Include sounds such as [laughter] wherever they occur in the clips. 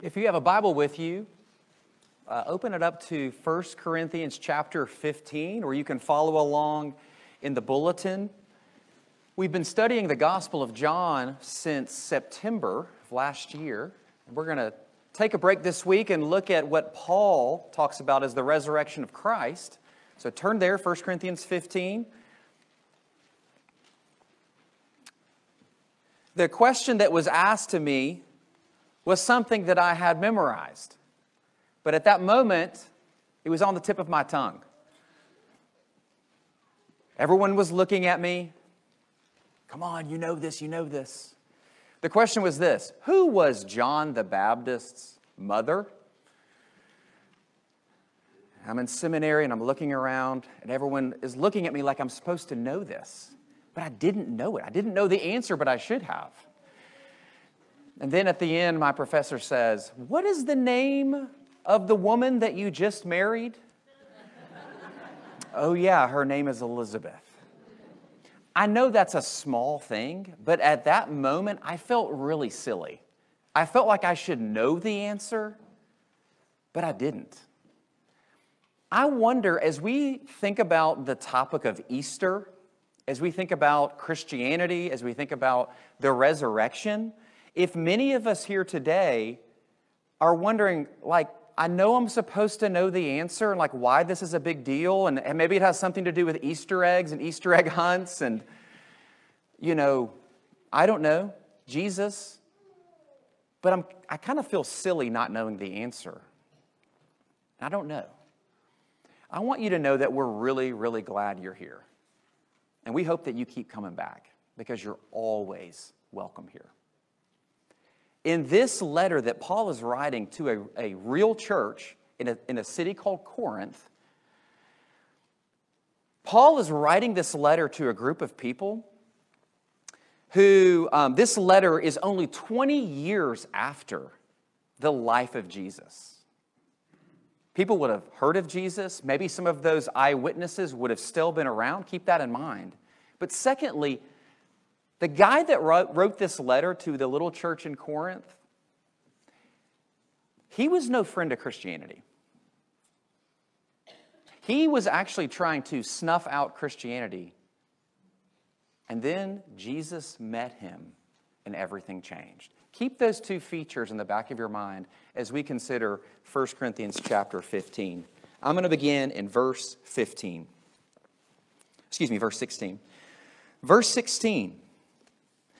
If you have a Bible with you, uh, open it up to 1 Corinthians chapter 15, or you can follow along in the bulletin. We've been studying the Gospel of John since September of last year. And We're going to take a break this week and look at what Paul talks about as the resurrection of Christ. So turn there, 1 Corinthians 15. The question that was asked to me was something that I had memorized. But at that moment, it was on the tip of my tongue. Everyone was looking at me. Come on, you know this, you know this. The question was this Who was John the Baptist's mother? I'm in seminary and I'm looking around, and everyone is looking at me like I'm supposed to know this. But I didn't know it. I didn't know the answer, but I should have. And then at the end, my professor says, What is the name of the woman that you just married? [laughs] oh, yeah, her name is Elizabeth. I know that's a small thing, but at that moment, I felt really silly. I felt like I should know the answer, but I didn't. I wonder as we think about the topic of Easter, as we think about Christianity, as we think about the resurrection, if many of us here today are wondering, like, I know I'm supposed to know the answer and like why this is a big deal, and, and maybe it has something to do with Easter eggs and Easter egg [laughs] hunts, and you know, I don't know, Jesus, but I'm, I kind of feel silly not knowing the answer. I don't know. I want you to know that we're really, really glad you're here. And we hope that you keep coming back because you're always welcome here in this letter that Paul is writing to a, a real church in a, in a city called Corinth, Paul is writing this letter to a group of people who, um, this letter is only 20 years after the life of Jesus. People would have heard of Jesus. Maybe some of those eyewitnesses would have still been around. Keep that in mind. But secondly, the guy that wrote, wrote this letter to the little church in Corinth, he was no friend of Christianity. He was actually trying to snuff out Christianity. And then Jesus met him and everything changed. Keep those two features in the back of your mind as we consider 1 Corinthians chapter 15. I'm going to begin in verse 15. Excuse me, verse 16. Verse 16.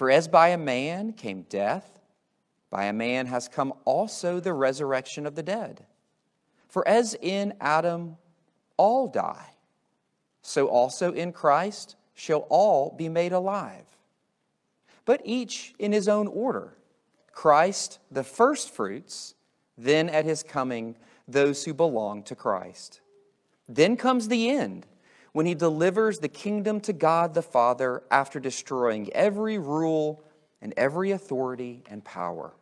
For as by a man came death, by a man has come also the resurrection of the dead. For as in Adam all die, so also in Christ shall all be made alive. But each in his own order Christ the firstfruits, then at his coming, those who belong to Christ. Then comes the end when he delivers the kingdom to God the Father after destroying every rule and every authority and power.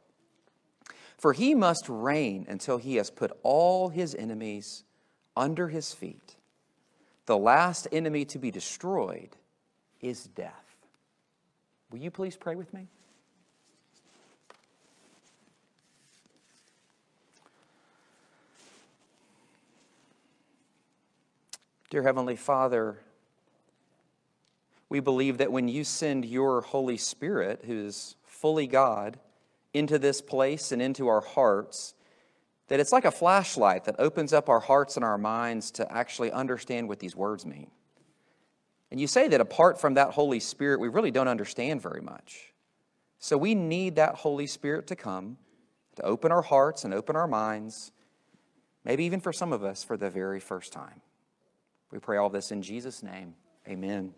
For he must reign until he has put all his enemies under his feet. The last enemy to be destroyed is death. Will you please pray with me? Dear Heavenly Father, we believe that when you send your Holy Spirit, who is fully God, into this place and into our hearts, that it's like a flashlight that opens up our hearts and our minds to actually understand what these words mean. And you say that apart from that Holy Spirit, we really don't understand very much. So we need that Holy Spirit to come, to open our hearts and open our minds, maybe even for some of us for the very first time. We pray all this in Jesus' name. Amen.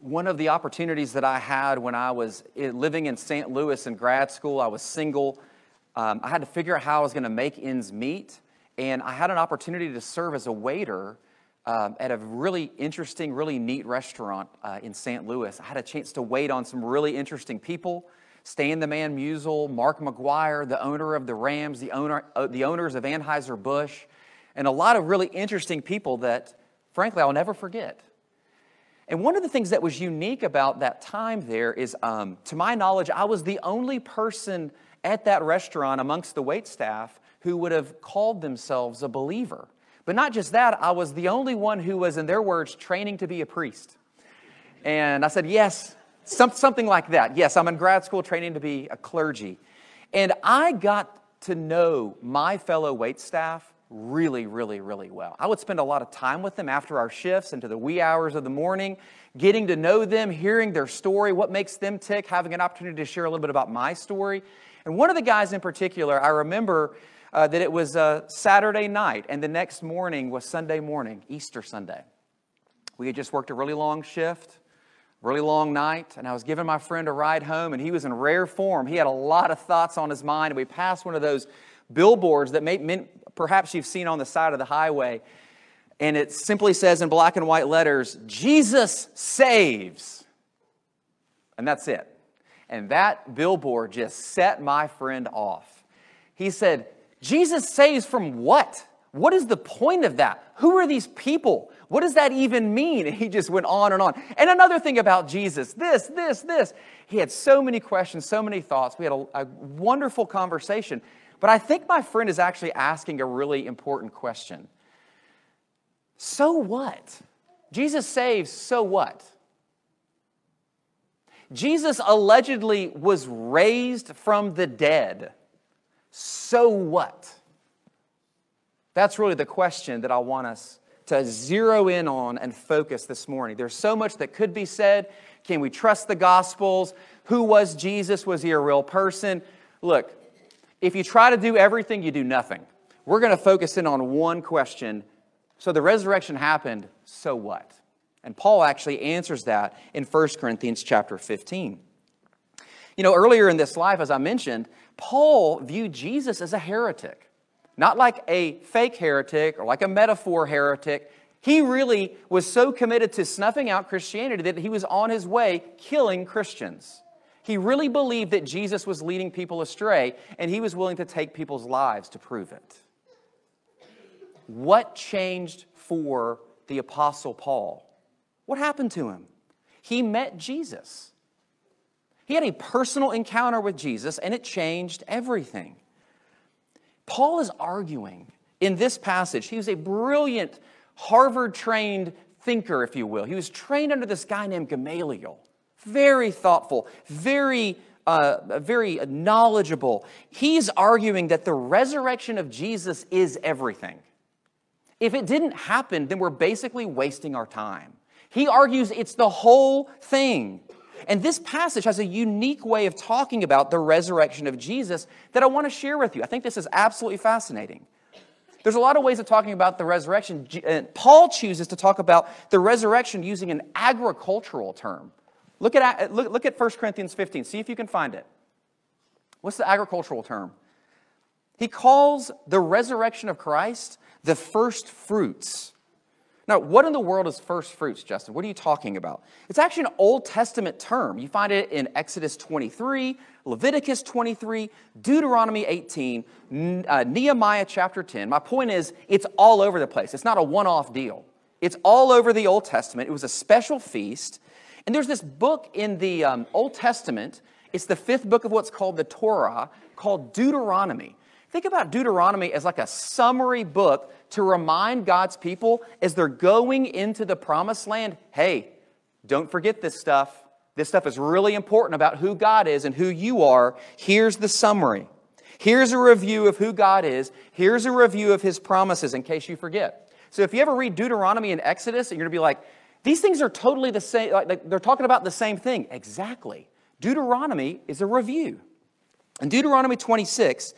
one of the opportunities that I had when I was living in St. Louis in grad school, I was single. Um, I had to figure out how I was going to make ends meet. And I had an opportunity to serve as a waiter um, at a really interesting, really neat restaurant uh, in St. Louis. I had a chance to wait on some really interesting people. Stan the Man Musial, Mark McGwire, the owner of the Rams, the, owner, uh, the owners of Anheuser-Busch, and a lot of really interesting people that, frankly, I'll never forget. And one of the things that was unique about that time there is, um, to my knowledge, I was the only person at that restaurant amongst the wait staff who would have called themselves a believer. But not just that, I was the only one who was, in their words, training to be a priest. And I said, Yes, some, something like that. Yes, I'm in grad school training to be a clergy. And I got to know my fellow wait staff really, really, really well. I would spend a lot of time with them after our shifts into the wee hours of the morning, getting to know them, hearing their story, what makes them tick, having an opportunity to share a little bit about my story. And one of the guys in particular, I remember uh, that it was a Saturday night, and the next morning was Sunday morning, Easter Sunday. We had just worked a really long shift, really long night, and I was giving my friend a ride home, and he was in rare form. He had a lot of thoughts on his mind, and we passed one of those billboards that may, perhaps you've seen on the side of the highway. And it simply says in black and white letters, Jesus saves. And that's it. And that billboard just set my friend off. He said, Jesus saves from what? What is the point of that? Who are these people? What does that even mean? And he just went on and on. And another thing about Jesus this, this, this. He had so many questions, so many thoughts. We had a, a wonderful conversation. But I think my friend is actually asking a really important question. So what? Jesus saves, so what? Jesus allegedly was raised from the dead. So what? That's really the question that I want us to zero in on and focus this morning. There's so much that could be said. Can we trust the Gospels? Who was Jesus? Was he a real person? Look, if you try to do everything, you do nothing. We're going to focus in on one question. So the resurrection happened, so what? And Paul actually answers that in 1 Corinthians chapter 15. You know, earlier in this life, as I mentioned, Paul viewed Jesus as a heretic. Not like a fake heretic or like a metaphor heretic. He really was so committed to snuffing out Christianity that he was on his way killing Christians. He really believed that Jesus was leading people astray, and he was willing to take people's lives to prove it. What changed for the Apostle Paul? What happened to him? He met Jesus. He had a personal encounter with Jesus, and it changed everything. Paul is arguing in this passage. He was a brilliant, Harvard trained thinker, if you will. He was trained under this guy named Gamaliel. Very thoughtful, very, uh, very knowledgeable. He's arguing that the resurrection of Jesus is everything. If it didn't happen, then we're basically wasting our time. He argues it's the whole thing. And this passage has a unique way of talking about the resurrection of Jesus that I want to share with you. I think this is absolutely fascinating. There's a lot of ways of talking about the resurrection. Paul chooses to talk about the resurrection using an agricultural term. Look at, look, look at 1 Corinthians 15. See if you can find it. What's the agricultural term? He calls the resurrection of Christ the first fruits. Now, what in the world is first fruits, Justin? What are you talking about? It's actually an Old Testament term. You find it in Exodus 23, Leviticus 23, Deuteronomy 18, uh, Nehemiah chapter 10. My point is, it's all over the place. It's not a one off deal. It's all over the Old Testament. It was a special feast. And there's this book in the um, Old Testament, it's the fifth book of what's called the Torah, called Deuteronomy. Think about Deuteronomy as like a summary book to remind God's people as they're going into the promised land hey, don't forget this stuff. This stuff is really important about who God is and who you are. Here's the summary. Here's a review of who God is. Here's a review of his promises in case you forget. So if you ever read Deuteronomy and Exodus, and you're going to be like, these things are totally the same, like they're talking about the same thing. Exactly. Deuteronomy is a review. In Deuteronomy 26,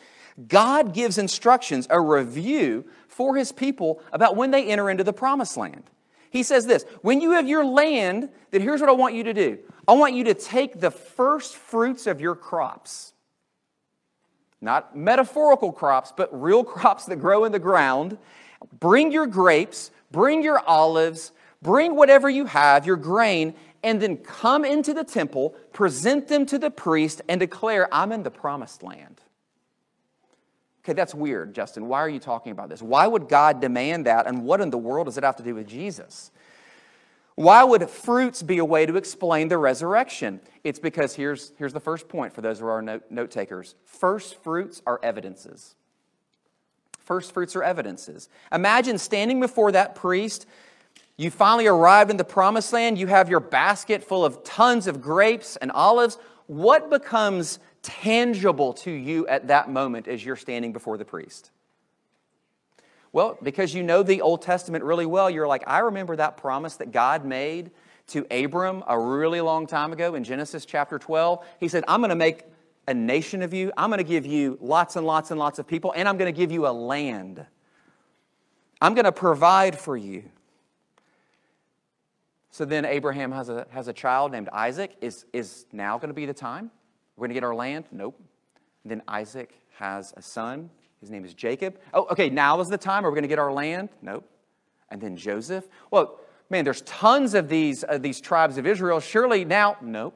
God gives instructions, a review for his people about when they enter into the promised land. He says this When you have your land, then here's what I want you to do I want you to take the first fruits of your crops, not metaphorical crops, but real [laughs] crops that grow in the ground. Bring your grapes, bring your olives, bring whatever you have, your grain, and then come into the temple, present them to the priest, and declare, I'm in the promised land. Okay, that's weird, Justin. Why are you talking about this? Why would God demand that? And what in the world does it have to do with Jesus? Why would fruits be a way to explain the resurrection? It's because here's, here's the first point for those who are note, note takers first fruits are evidences. First fruits are evidences. Imagine standing before that priest. You finally arrived in the promised land. You have your basket full of tons of grapes and olives. What becomes tangible to you at that moment as you're standing before the priest? Well, because you know the Old Testament really well, you're like, I remember that promise that God made to Abram a really long time ago in Genesis chapter 12. He said, I'm going to make a nation of you, I'm going to give you lots and lots and lots of people, and I'm going to give you a land. I'm going to provide for you. So then Abraham has a, has a child named Isaac. Is, is now going to be the time? We're going to get our land? Nope. And then Isaac has a son. His name is Jacob. Oh, okay, now is the time. Are we going to get our land? Nope. And then Joseph. Well, man, there's tons of these, uh, these tribes of Israel. Surely now, nope.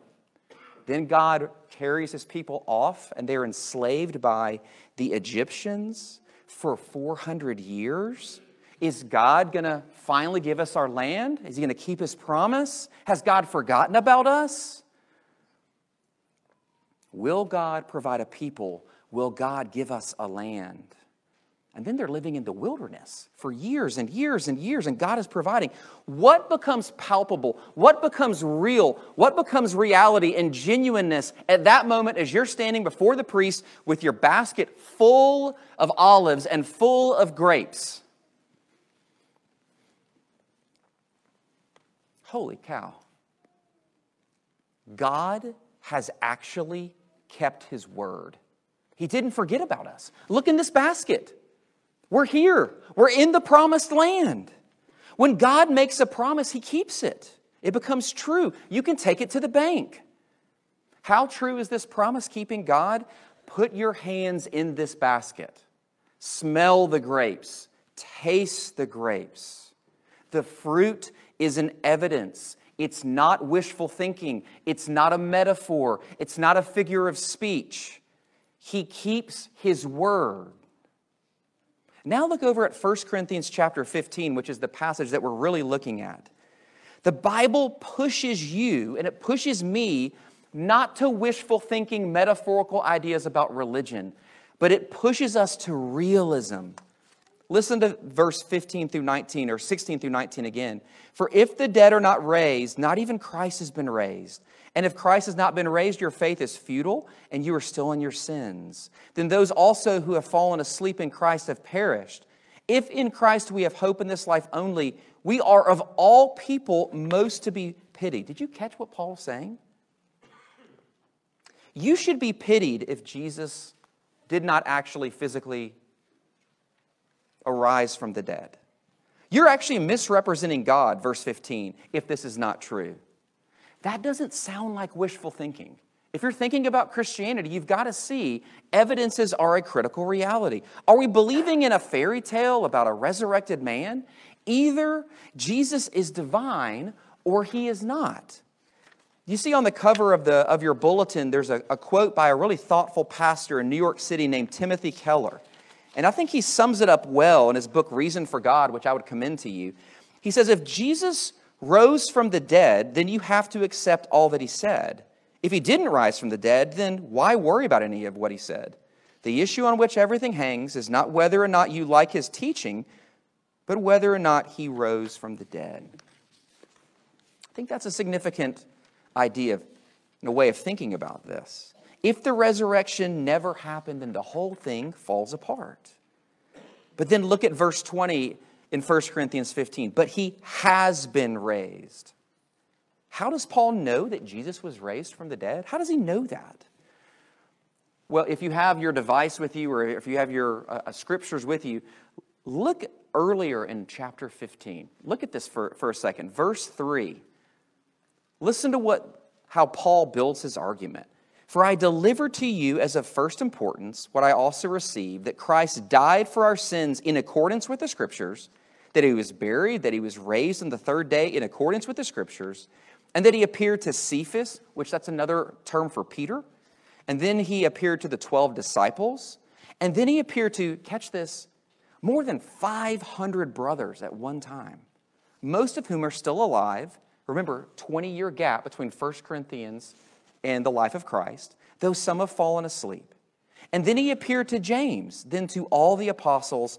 Then God carries his people off, and they're enslaved by the Egyptians for 400 years. Is God going to finally give us our land? Is he going to keep his promise? Has God forgotten about us? Will God provide a people? Will God give us a land? And then they're living in the wilderness for years and years and years, and God is providing. What becomes palpable? What becomes real? What becomes reality and genuineness at that moment as you're standing before the priest with your basket full of olives and full of grapes? Holy cow. God has actually kept his word. He didn't forget about us. Look in this basket. We're here. We're in the promised land. When God makes a promise, he keeps it. It becomes true. You can take it to the bank. How true is this promise keeping God? Put your hands in this basket. Smell the grapes. Taste the grapes. The fruit is an evidence. It's not wishful thinking. It's not a metaphor. It's not a figure of speech. He keeps his word. Now look over at 1 Corinthians chapter 15, which is the passage that we're really looking at. The Bible pushes you and it pushes me not to wishful thinking metaphorical ideas about religion, but it pushes us to realism. Listen to verse 15 through 19 or 16 through 19 again. For if the dead are not raised, not even Christ has been raised. And if Christ has not been raised, your faith is futile and you are still in your sins. Then those also who have fallen asleep in Christ have perished. If in Christ we have hope in this life only, we are of all people most to be pitied. Did you catch what Paul's saying? You should be pitied if Jesus did not actually physically arise from the dead. You're actually misrepresenting God, verse 15, if this is not true. That doesn't sound like wishful thinking. If you're thinking about Christianity, you've got to see evidences are a critical reality. Are we believing in a fairy tale about a resurrected man? Either Jesus is divine or he is not. You see on the cover of, the, of your bulletin, there's a, a quote by a really thoughtful pastor in New York City named Timothy Keller. And I think he sums it up well in his book, Reason for God, which I would commend to you. He says, If Jesus rose from the dead, then you have to accept all that he said. If he didn't rise from the dead, then why worry about any of what he said? The issue on which everything hangs is not whether or not you like his teaching, but whether or not he rose from the dead. I think that's a significant idea, and a way of thinking about this. If the resurrection never happened, then the whole thing falls apart. But then look at verse 20 in 1 Corinthians 15. But he has been raised. How does Paul know that Jesus was raised from the dead? How does he know that? Well, if you have your device with you or if you have your uh, uh scriptures with you, look earlier in chapter 15. Look at this for, for a second. Verse 3. Listen to what, how Paul builds his argument. For I deliver to you as of first importance what I also received that Christ died for our sins in accordance with the Scriptures, that he was buried, that he was raised on the third day in accordance with the Scriptures, and that he appeared to Cephas, which that's another term for Peter, and then he appeared to the 12 disciples, and then he appeared to, catch this, more than 500 brothers at one time, most of whom are still alive. Remember, 20 year gap between 1 Corinthians and the life of Christ, though some have fallen asleep. And then he appeared to James, then to all the apostles.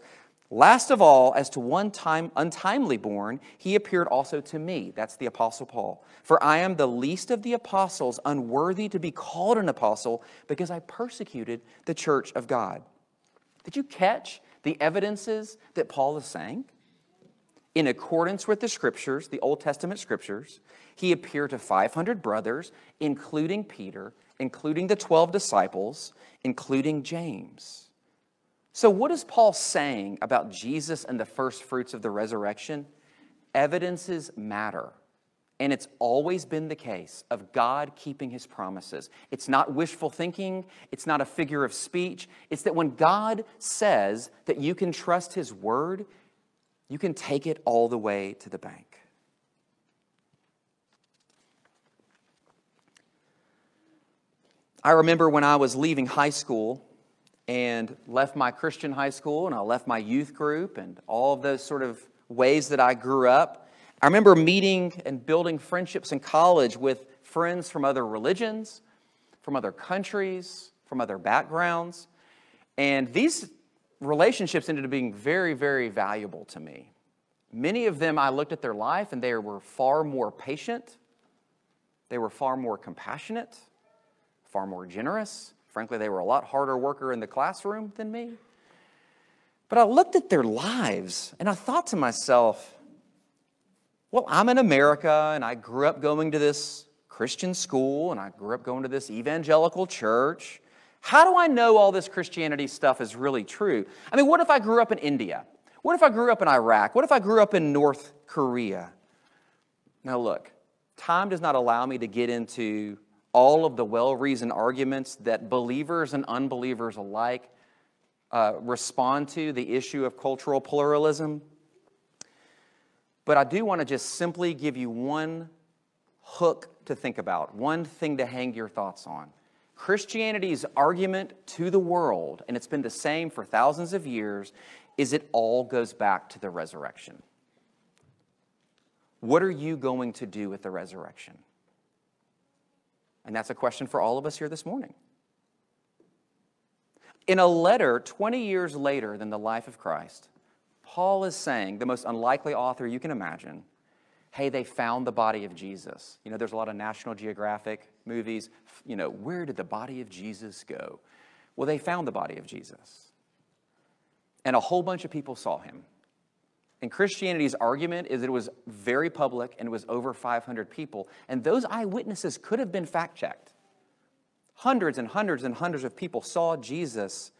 Last of all, as to one time untimely born, he appeared also to me. That's the apostle Paul. For I am the least of the apostles, unworthy to be called an apostle, because I persecuted the church of God. Did you catch the evidences that Paul is saying? In accordance with the scriptures, the Old Testament scriptures, he appeared to 500 brothers, including Peter, including the 12 disciples, including James. So, what is Paul saying about Jesus and the first fruits of the resurrection? Evidences matter. And it's always been the case of God keeping his promises. It's not wishful thinking, it's not a figure of speech. It's that when God says that you can trust his word, you can take it all the way to the bank. I remember when I was leaving high school and left my Christian high school and I left my youth group and all of those sort of ways that I grew up. I remember meeting and building friendships in college with friends from other religions, from other countries, from other backgrounds. And these relationships ended up being very, very valuable to me. Many of them, I looked at their life and they were far more patient, they were far more compassionate, far more generous. Frankly, they were a lot harder worker in the classroom than me. But I looked at their lives and I thought to myself, well, I'm in America and I grew up going to this Christian school and I grew up going to this evangelical church. How do I know all this Christianity stuff is really true? I mean, what if I grew up in India? What if I grew up in Iraq? What if I grew up in North Korea? Now, look, time does not allow me to get into all of the well reasoned arguments that believers and unbelievers alike uh, respond to the issue of cultural pluralism. But I do want to just simply give you one hook to think about, one thing to hang your thoughts on. Christianity's argument to the world, and it's been the same for thousands of years, is it all goes back to the resurrection. What are you going to do with the resurrection? And that's a question for all of us here this morning. In a letter 20 years later than the life of Christ, Paul is saying, the most unlikely author you can imagine, hey, they found the body of Jesus. You know, there's a lot of National Geographic movies, you know, where did the body of Jesus go? Well, they found the body of Jesus. And a whole bunch of people saw him. And Christianity's argument is that it was very public and it was over 500 people. And those eyewitnesses could have been fact checked. Hundreds and hundreds and hundreds of people saw Jesus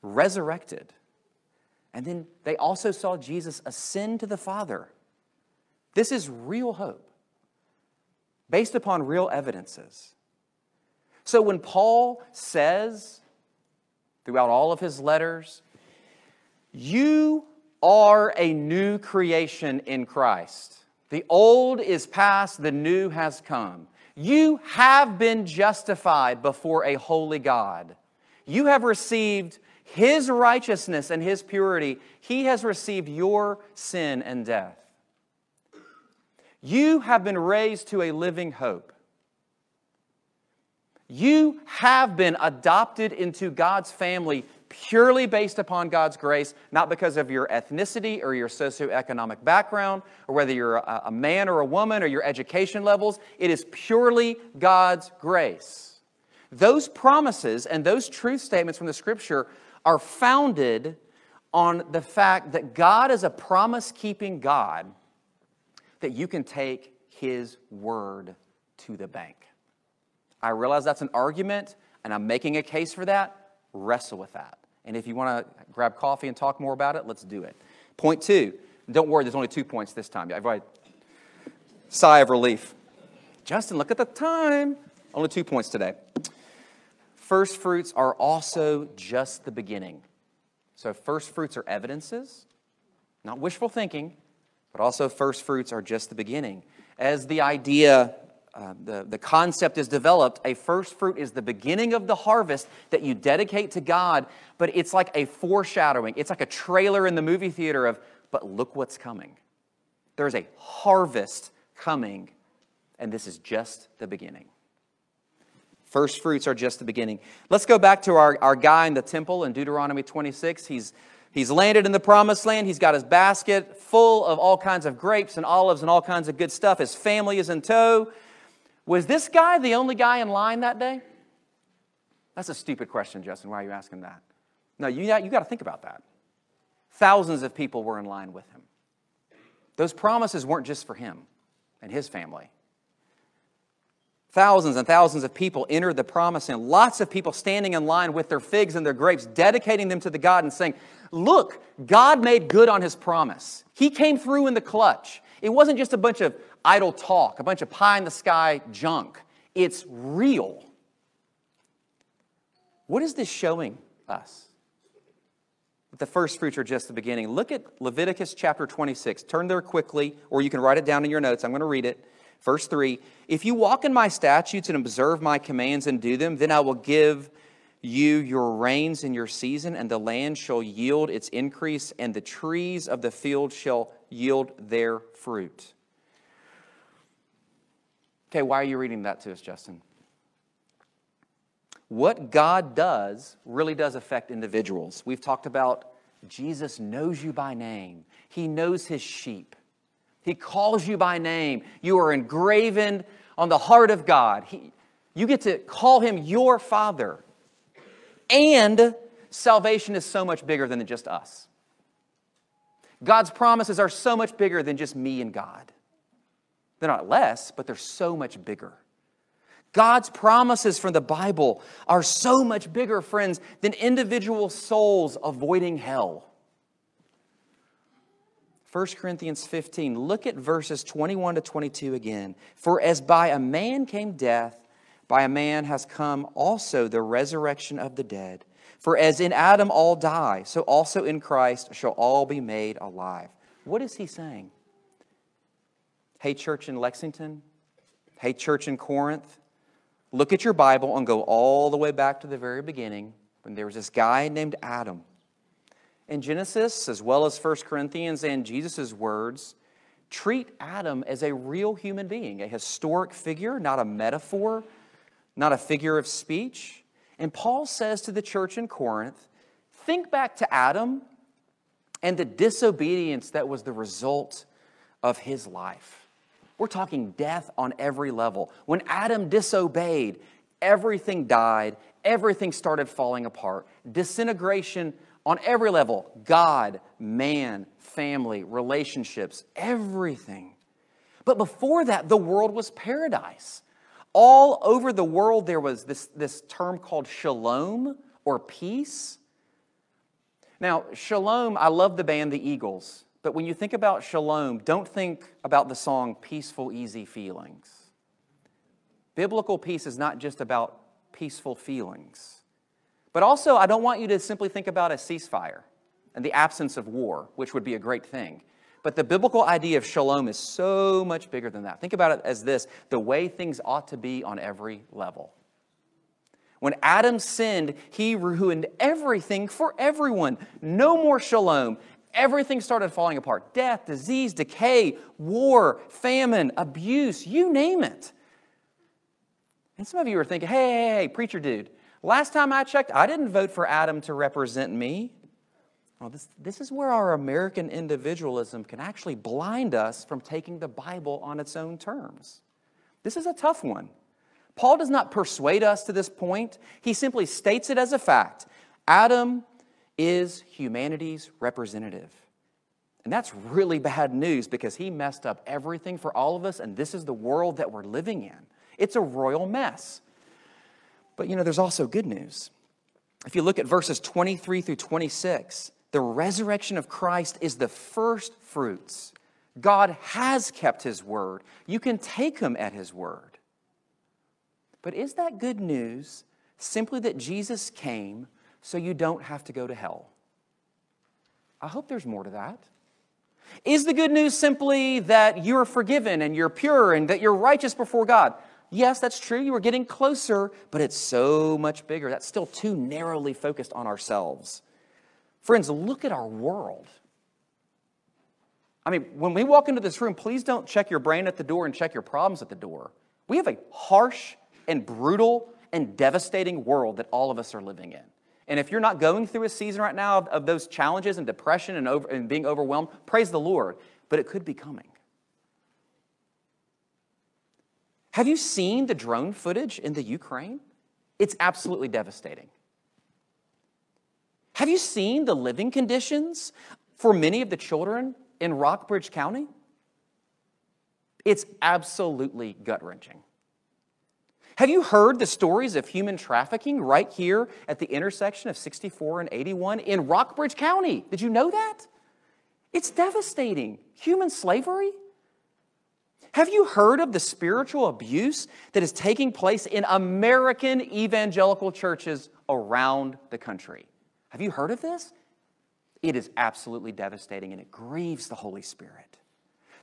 resurrected. And then they also saw Jesus ascend to the Father. This is real hope based upon real evidences. So when Paul says throughout all of his letters, you are a new creation in Christ. The old is past, the new has come. You have been justified before a holy God. You have received His righteousness and His purity. He has received your sin and death. You have been raised to a living hope. You have been adopted into God's family purely based upon God's grace, not because of your ethnicity or your socioeconomic background, or whether you're a, man or a woman or your education levels. It is purely God's grace. Those promises and those truth statements from the scripture are founded on the fact that God is a promise keeping God that you can take his word to the bank. I realize that's an argument, and I'm making a case for that. Wrestle with that. And if you want to grab coffee and talk more about it, let's do it. Point two. Don't worry, there's only two points this time. Everybody, sigh of relief. Justin, look at the time. Only two points today. First fruits are also just the beginning. So, first fruits are evidences, not wishful thinking, but also first fruits are just the beginning. As the idea, uh, the, the concept is developed, a first fruit is the beginning of the harvest that you dedicate to God, but it's like a foreshadowing. It's like a trailer in the movie theater of, but look what's coming. There's a harvest coming, and this is just the beginning. First fruits are just the beginning. Let's go back to our, our guy in the temple in Deuteronomy 26. He's, he's landed in the promised land. He's got his basket full of all kinds of grapes and olives and all kinds of good stuff. His family is in tow. Was this guy the only guy in line that day? That's a stupid question, Justin. Why are you asking that? No, you, you got to think about that. Thousands of people were in line with him. Those promises weren't just for him and his family. Thousands and thousands of people entered the promised land. Lots of people standing in line with their figs and their grapes, dedicating them to the God and saying, Look, God made good on his promise. He came through in the clutch. It wasn't just a bunch of idle talk, a bunch of pie in the sky junk. It's real. What is this showing us? The first fruits are just the beginning. Look at Leviticus chapter 26. Turn there quickly, or you can write it down in your notes. I'm going to read it. Verse 3 If you walk in my statutes and observe my commands and do them, then I will give you your rains in your season, and the land shall yield its increase, and the trees of the field shall yield their fruit. Okay, why are you reading that to us, Justin? What God does really does affect individuals. We've talked about Jesus knows you by name, He knows His sheep. He calls you by name. You are engraven on the heart of God. He, you get to call him your Father. And salvation is so much bigger than just us. God's promises are so much bigger than just me and God. They're not less, but they're so much bigger. God's promises from the Bible are so much bigger, friends, than individual souls avoiding hell. 1 Corinthians 15, look at verses 21 to 22 again. For as by a man came death, by a man has come also the resurrection of the dead. For as in Adam all die, so also in Christ shall all be made alive. What is he saying? Hey, church in Lexington. Hey, church in Corinth. Look at your Bible and go all the way back to the very beginning when there was this guy named Adam in Genesis, as well as 1 Corinthians and Jesus' words, treat Adam as a real human being, a historic figure, not a metaphor, not a figure of speech. And Paul says to the church in Corinth, think back to Adam and the disobedience that was the result of his life. We're talking death on every level. When Adam disobeyed, everything died, everything started falling apart. Disintegration on every level God, man, family, relationships, everything. But before that, the world was paradise. All over the world, there was this, this term called shalom or peace. Now, shalom, I love the band The Eagles, but when you think about shalom, don't think about the song Peaceful, Easy Feelings. Biblical peace is not just about peaceful feelings. But also, I don't want you to simply think about a ceasefire and the absence of war, which would be a great thing. But the biblical idea of shalom is so much bigger than that. Think about it as this the way things ought to be on every level. When Adam sinned, he ruined everything for everyone. No more shalom. Everything started falling apart death, disease, decay, war, famine, abuse, you name it. And some of you are thinking, hey, hey, hey, preacher dude, Last time I checked, I didn't vote for Adam to represent me. Well, this, this is where our American individualism can actually blind us from taking the Bible on its own terms. This is a tough one. Paul does not persuade us to this point, he simply states it as a fact. Adam is humanity's representative. And that's really bad news because he messed up everything for all of us, and this is the world that we're living in. It's a royal mess. But you know, there's also good news. If you look at verses 23 through 26, The resurrection of Christ is the first fruits. God has kept his word. You can take him at his word. But is that good news simply that Jesus came so you don't have to go to hell? I hope there's more to that. Is the good news simply that you're forgiven and you're pure and that you're righteous before God? Yes, that's true. You were getting closer, but it's so much bigger. That's still too narrowly focused on ourselves. Friends, look at our world. I mean, when we walk into this room, please don't check your brain at the door and check your problems at the door. We have a harsh and brutal and devastating world that all of us are living in. And if you're not going through a season right now of, of those challenges and depression and, over, and being overwhelmed, praise the Lord, but it could be coming. Have you seen the drone footage in the Ukraine? It's absolutely devastating. Have you seen the living conditions for many of the children in Rockbridge County? It's absolutely gut wrenching. Have you heard the stories of human trafficking right here at the intersection of 64 and 81 in Rockbridge County? Did you know that? It's devastating. Human slavery? Have you heard of the spiritual abuse that is taking place in American evangelical churches around the country? Have you heard of this? It is absolutely devastating and it grieves the Holy Spirit.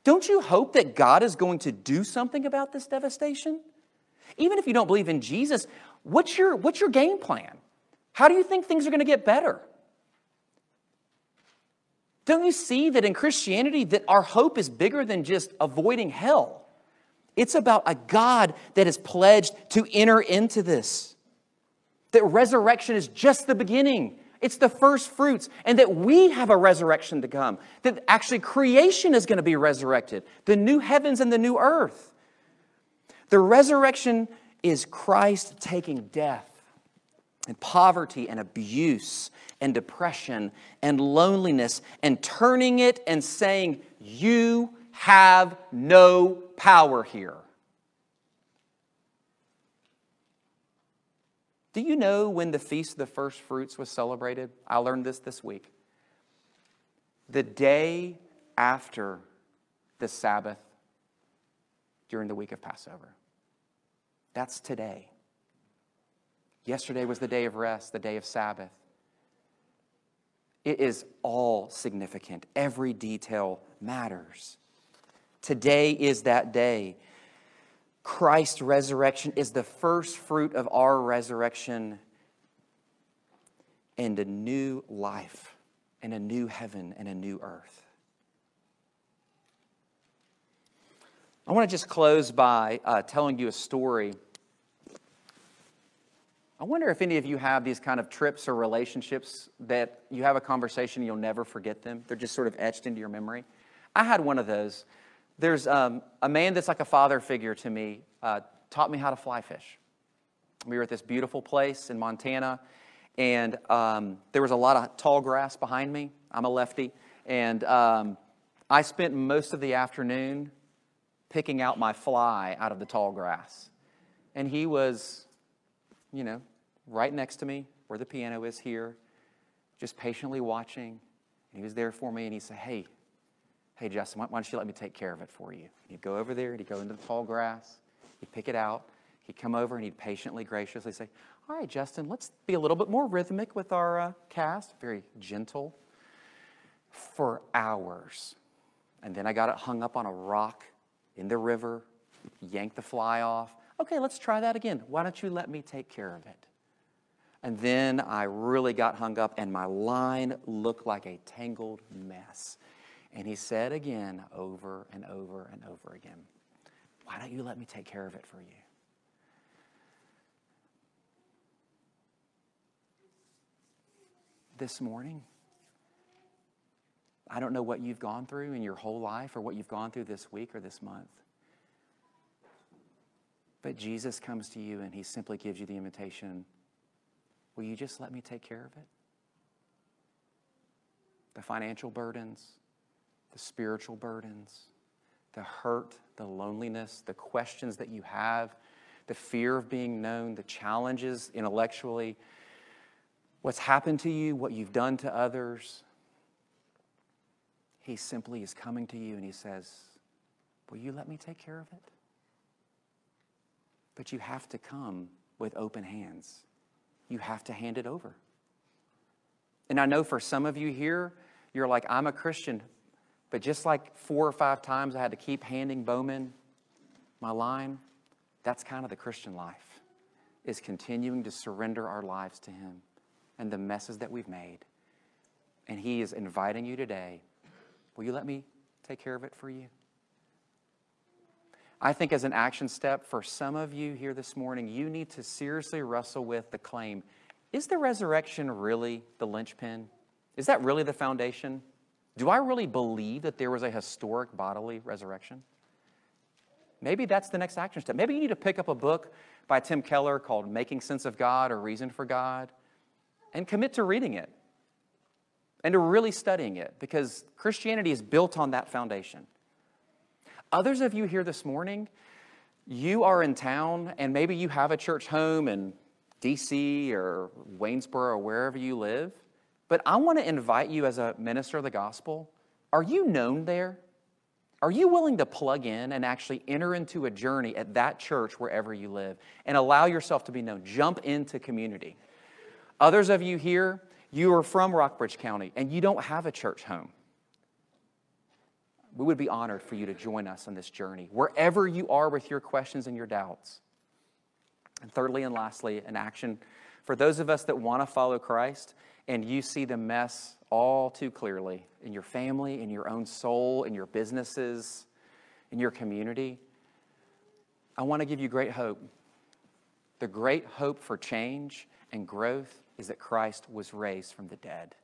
Don't you hope that God is going to do something about this devastation? Even if you don't believe in Jesus, what's your, what's your game plan? How do you think things are going to get better? Don't you see that in Christianity that our hope is bigger than just avoiding hell? It's about a God that is pledged to enter into this. That resurrection is just the beginning. It's the first fruits, and that we have a resurrection to come. That actually creation is going to be resurrected, the new heavens and the new earth. The resurrection is Christ taking death and poverty and abuse and depression and loneliness and turning it and saying, You have no power here. Do you know when the Feast of the First Fruits was celebrated? I learned this this week. The day after the Sabbath during the week of Passover. That's today. Yesterday was the day of rest, the day of Sabbath. It is all significant. Every detail matters. Today is that day. Christ's resurrection is the first fruit of our resurrection and a new life, and a new heaven, and a new earth. I want to just close by uh, telling you a story. I wonder if any of you have these kind of trips or relationships that you have a conversation you'll never forget them. They're just sort of etched into your memory. I had one of those. There's um, a man that's like a father figure to me, uh, taught me how to fly fish. We were at this beautiful place in Montana, and um, there was a lot of tall grass behind me. I'm a lefty. And um, I spent most of the afternoon picking out my fly out of the tall grass. And he was, you know, right next to me where the piano is here, just patiently watching. And he was there for me and he said, Hey, hey, Justin, why don't you let me take care of it for you? he'd go over there and he'd go into the tall grass, he'd pick it out, he'd come over and he'd patiently, graciously say, All right, Justin, let's be a little bit more rhythmic with our uh, cast, very gentle, for hours. And then I got it hung up on a rock in the river, yanked the fly off. Okay, let's try that again. Why don't you let me take care of it? And then I really got hung up, and my line looked like a tangled mess. And he said again, over and over and over again, Why don't you let me take care of it for you? This morning, I don't know what you've gone through in your whole life or what you've gone through this week or this month. But Jesus comes to you and he simply gives you the invitation Will you just let me take care of it? The financial burdens, the spiritual burdens, the hurt, the loneliness, the questions that you have, the fear of being known, the challenges intellectually, what's happened to you, what you've done to others, He simply is coming to you and he says, Will you let me take care of it? But you have to come with open hands. You have to hand it over. And I know for some of you here, you're like, I'm a Christian, but just like four or five times I had to keep handing Bowman my line, that's kind of the Christian life, is continuing to surrender our lives to Him and the messes that we've made. And He is inviting you today will you let me take care of it for you? I think, as an action step for some of you here this morning, you need to seriously wrestle with the claim is the resurrection really the linchpin? Is that really the foundation? Do I really believe that there was a historic bodily resurrection? Maybe that's the next action step. Maybe you need to pick up a book by Tim Keller called Making Sense of God or Reason for God and commit to reading it and to really studying it because Christianity is built on that foundation. Others of you here this morning, you are in town and maybe you have a church home in DC or Waynesboro or wherever you live, but I want to invite you as a minister of the gospel. Are you known there? Are you willing to plug in and actually enter into a journey at that church wherever you live and allow yourself to be known? Jump into community. Others of you here, you are from Rockbridge County and you don't have a church home. We would be honored for you to join us on this journey, wherever you are with your questions and your doubts. And thirdly and lastly, an action for those of us that want to follow Christ and you see the mess all too clearly in your family, in your own soul, in your businesses, in your community, I want to give you great hope. The great hope for change and growth is that Christ was raised from the dead.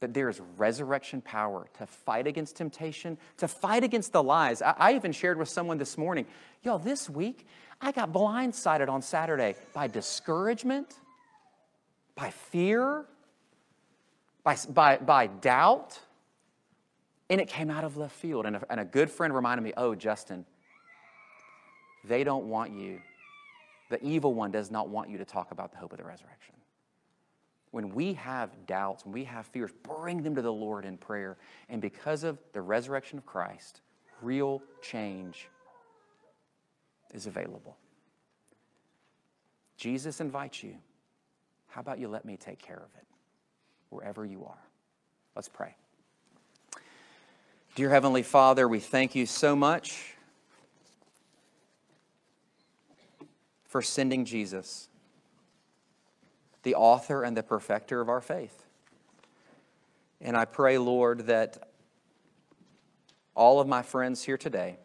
That there is resurrection power to fight against temptation, to fight against the lies. I, I even shared with someone this morning, y'all, this week, I got blindsided on Saturday by discouragement, by fear, by, by, by doubt, and it came out of left field. And a, and a good friend reminded me, oh, Justin, they don't want you. The evil one does not want you to talk about the hope of the resurrection. When we have doubts, when we have fears, bring them to the Lord in prayer. And because of the resurrection of Christ, real change is available. Jesus invites you. How about you let me take care of it? wherever you are. Let's pray. Dear Heavenly Father, we thank you so much for sending Jesus, the author and the perfecter of our faith. And I pray, Lord, that all of my friends here today,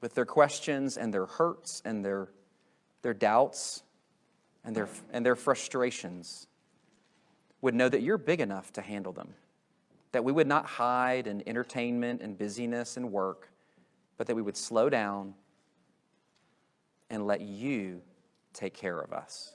with their questions and their hurts and their, their doubts and their, and their frustrations, would know that you're big enough to handle them. That we would not hide in entertainment and busyness and work, but that we would slow down and let you take care of us.